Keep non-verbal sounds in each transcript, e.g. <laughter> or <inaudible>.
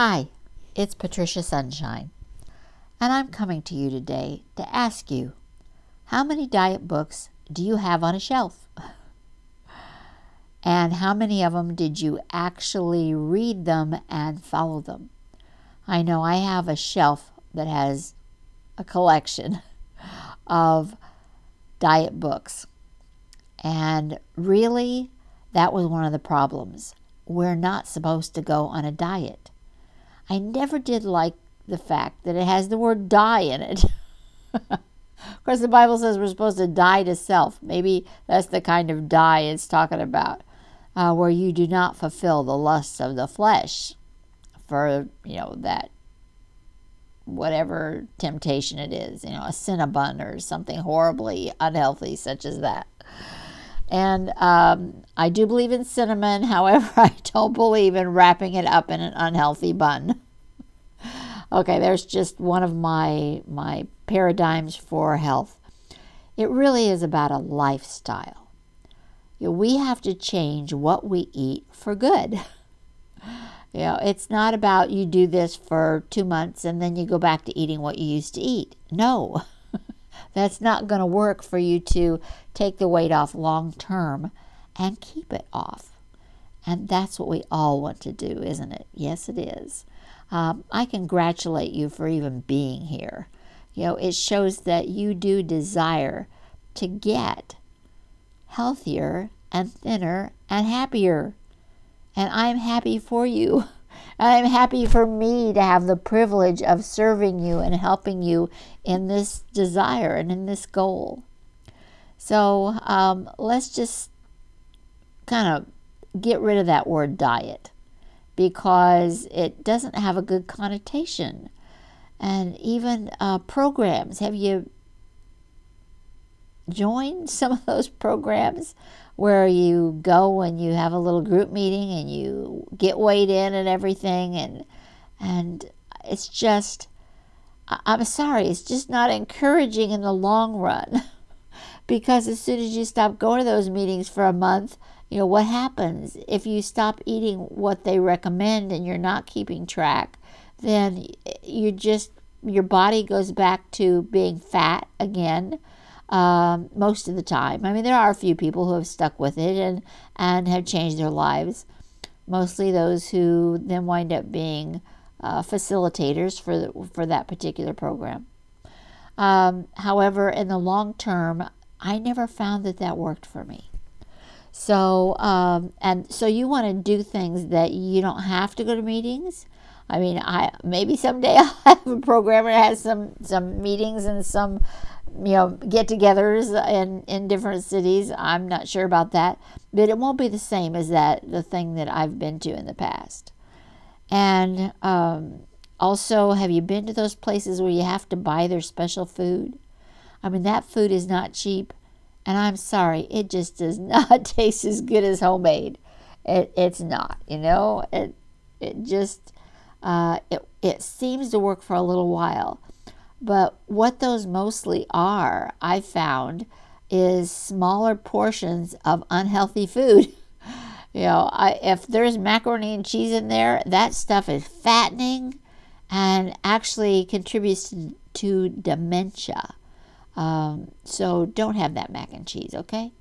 Hi, it's Patricia Sunshine, and I'm coming to you today to ask you how many diet books do you have on a shelf? <laughs> And how many of them did you actually read them and follow them? I know I have a shelf that has a collection <laughs> of diet books. And really, that was one of the problems. We're not supposed to go on a diet. I never did like the fact that it has the word die in it. <laughs> of course, the Bible says we're supposed to die to self. Maybe that's the kind of die it's talking about, uh, where you do not fulfill the lusts of the flesh for, you know, that whatever temptation it is, you know, a cinnabon or something horribly unhealthy, such as that. And um, I do believe in cinnamon. <laughs> However, I don't believe in wrapping it up in an unhealthy bun. <laughs> okay, there's just one of my my paradigms for health. It really is about a lifestyle. You know, we have to change what we eat for good. <laughs> you know, it's not about you do this for two months and then you go back to eating what you used to eat. No. That's not going to work for you to take the weight off long term and keep it off. And that's what we all want to do, isn't it? Yes, it is. Um, I congratulate you for even being here. You know, it shows that you do desire to get healthier and thinner and happier. And I'm happy for you. <laughs> I'm happy for me to have the privilege of serving you and helping you in this desire and in this goal. So um, let's just kind of get rid of that word diet because it doesn't have a good connotation. And even uh, programs, have you joined <laughs> some of those programs where you go and you have a little group meeting and you get weighed in and everything and and it's just I'm sorry, it's just not encouraging in the long run. <laughs> because as soon as you stop going to those meetings for a month, you know what happens if you stop eating what they recommend and you're not keeping track, then you just your body goes back to being fat again um, most of the time. I mean, there are a few people who have stuck with it and, and have changed their lives, mostly those who then wind up being uh, facilitators for, the, for that particular program. Um, however, in the long term, I never found that that worked for me. So, um, and so you want to do things that you don't have to go to meetings. I mean, I maybe someday <laughs> I'll have a programmer that has some some meetings and some you know get-togethers in in different cities. I'm not sure about that, but it won't be the same as that the thing that I've been to in the past. And um, also, have you been to those places where you have to buy their special food? I mean, that food is not cheap, and I'm sorry, it just does <laughs> not taste as good as homemade. It, it's not, you know. It it just uh, it it seems to work for a little while, but what those mostly are, I found, is smaller portions of unhealthy food. <laughs> you know, I, if there's macaroni and cheese in there, that stuff is fattening and actually contributes to, to dementia. Um, so don't have that mac and cheese, okay?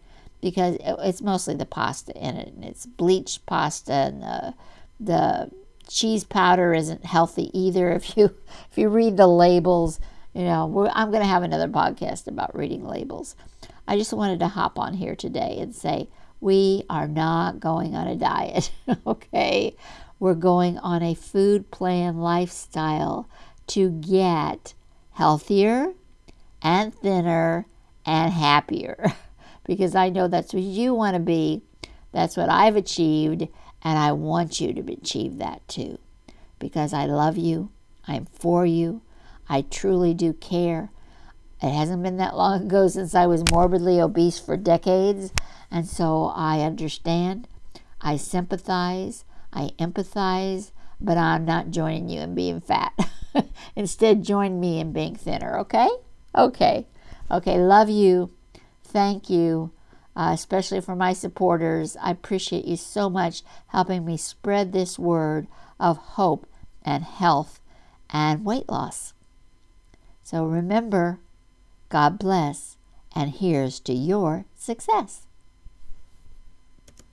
Because it, it's mostly the pasta in it, and it's bleached pasta, and the the cheese powder isn't healthy either. <laughs> If you if you read the labels, you know I'm going to have another podcast about reading labels. I just wanted to hop on here today and say we are not going on a diet, <laughs> okay? We're going on a food plan lifestyle to get healthier and thinner and happier <laughs> because I know that's what you want to be. That's what I've achieved and I want you to achieve that too because I love you. I'm for you. I truly do care. It hasn't been that long ago since I was morbidly obese for decades, and so I understand. I sympathize. I empathize, but I'm not joining you in being fat. <laughs> Instead, join me in being thinner, okay? Okay. Okay. Love you. Thank you uh, especially for my supporters. I appreciate you so much helping me spread this word of hope and health and weight loss. So remember, God bless, and here's to your success.